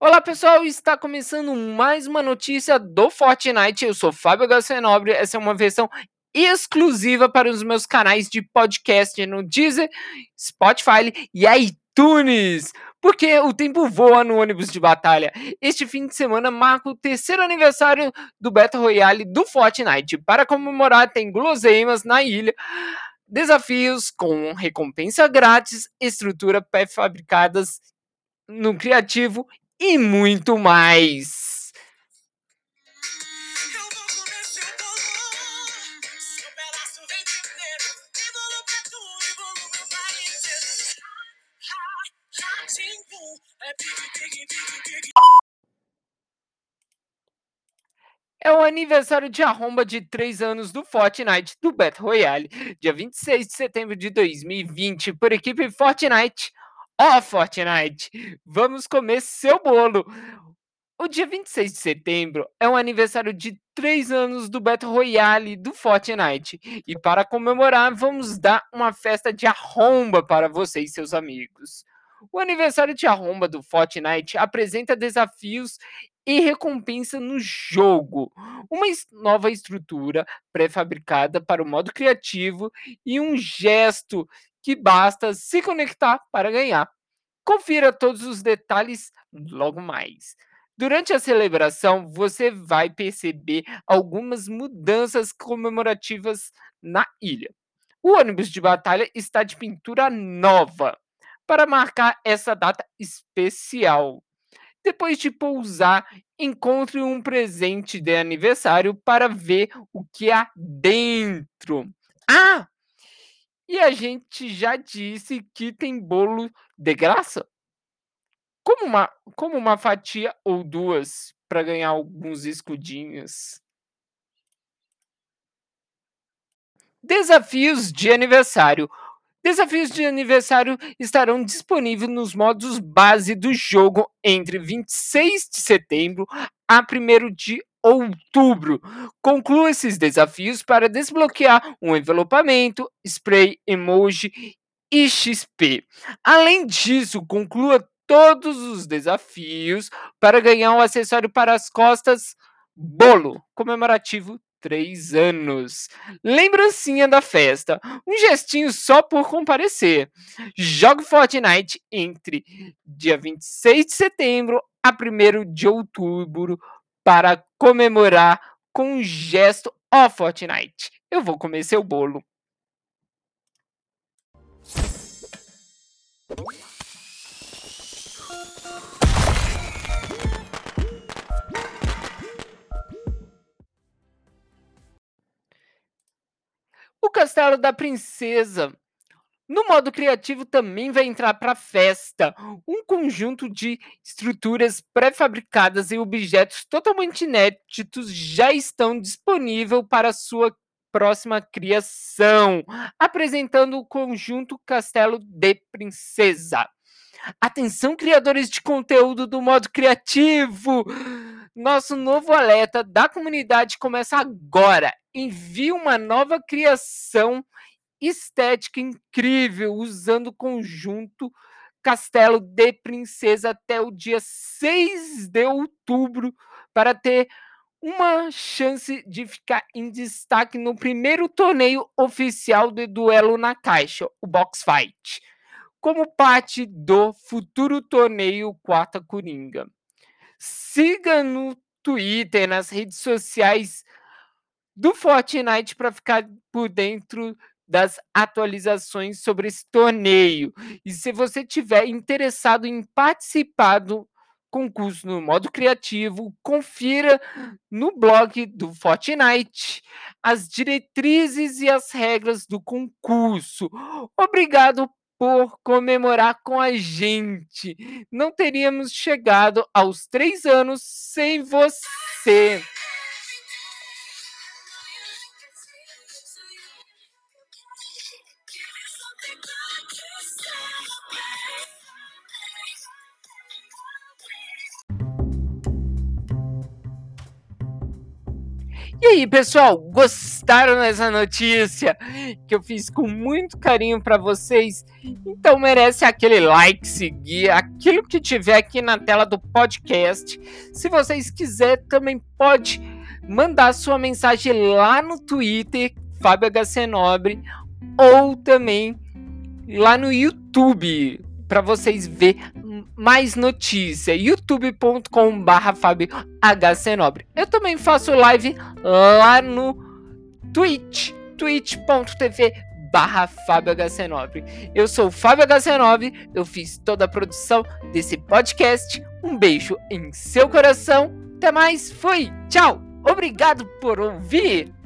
Olá pessoal, está começando mais uma notícia do Fortnite. Eu sou Fábio Garcia Nobre. Essa é uma versão exclusiva para os meus canais de podcast no Deezer, Spotify e iTunes. Porque o tempo voa no ônibus de batalha. Este fim de semana marca o terceiro aniversário do Battle Royale do Fortnite. Para comemorar, tem guloseimas na ilha, desafios com recompensa grátis, estrutura pré-fabricadas no criativo e muito mais. É o aniversário de arromba de 3 anos do Fortnite do Battle Royale, dia 26 de setembro de 2020, por equipe Fortnite. Ó, oh, Fortnite, vamos comer seu bolo! O dia 26 de setembro é o aniversário de 3 anos do Battle Royale do Fortnite. E para comemorar, vamos dar uma festa de arromba para você e seus amigos. O aniversário de arromba do Fortnite apresenta desafios e recompensa no jogo, uma nova estrutura pré-fabricada para o modo criativo e um gesto que basta se conectar para ganhar. Confira todos os detalhes logo mais. Durante a celebração, você vai perceber algumas mudanças comemorativas na ilha. O ônibus de batalha está de pintura nova para marcar essa data especial. Depois de pousar, encontre um presente de aniversário para ver o que há dentro. Ah! E a gente já disse que tem bolo de graça? Como uma, como uma fatia ou duas para ganhar alguns escudinhos. Desafios de aniversário. Desafios de aniversário estarão disponíveis nos modos base do jogo entre 26 de setembro a 1 de outubro. Conclua esses desafios para desbloquear um envelopamento, spray, emoji e XP. Além disso, conclua todos os desafios para ganhar um acessório para as costas bolo comemorativo 3 anos. Lembrancinha da festa. Um gestinho só por comparecer. Jogue Fortnite entre dia 26 de setembro a 1 de outubro para comemorar com um gesto ó Fortnite. Eu vou comer seu bolo. O Castelo da Princesa. No modo criativo também vai entrar para a festa um conjunto de estruturas pré-fabricadas e objetos totalmente inéditos já estão disponíveis para sua próxima criação, apresentando o conjunto Castelo de Princesa. Atenção, criadores de conteúdo do modo criativo! Nosso novo alerta da comunidade começa agora. Envie uma nova criação estética incrível usando o conjunto Castelo de Princesa até o dia 6 de outubro para ter uma chance de ficar em destaque no primeiro torneio oficial de duelo na caixa, o Box Fight como parte do futuro torneio Quarta Coringa. Siga no Twitter, nas redes sociais do Fortnite para ficar por dentro das atualizações sobre esse torneio. E se você tiver interessado em participar do concurso no modo criativo, confira no blog do Fortnite as diretrizes e as regras do concurso. Obrigado por comemorar com a gente. Não teríamos chegado aos três anos sem você. E aí, pessoal, gostaram? dessa notícia que eu fiz com muito carinho para vocês, então merece aquele like, seguir, aquilo que tiver aqui na tela do podcast. Se vocês quiserem, também pode mandar sua mensagem lá no Twitter, Fábio HC Nobre, ou também lá no YouTube, para vocês ver mais notícia. Nobre. Eu também faço live lá no Twitch, twitch.tv barra Fábio HC Nobre. Eu sou o Fábio HC Nobre, eu fiz toda a produção desse podcast. Um beijo em seu coração. Até mais, fui, tchau! Obrigado por ouvir!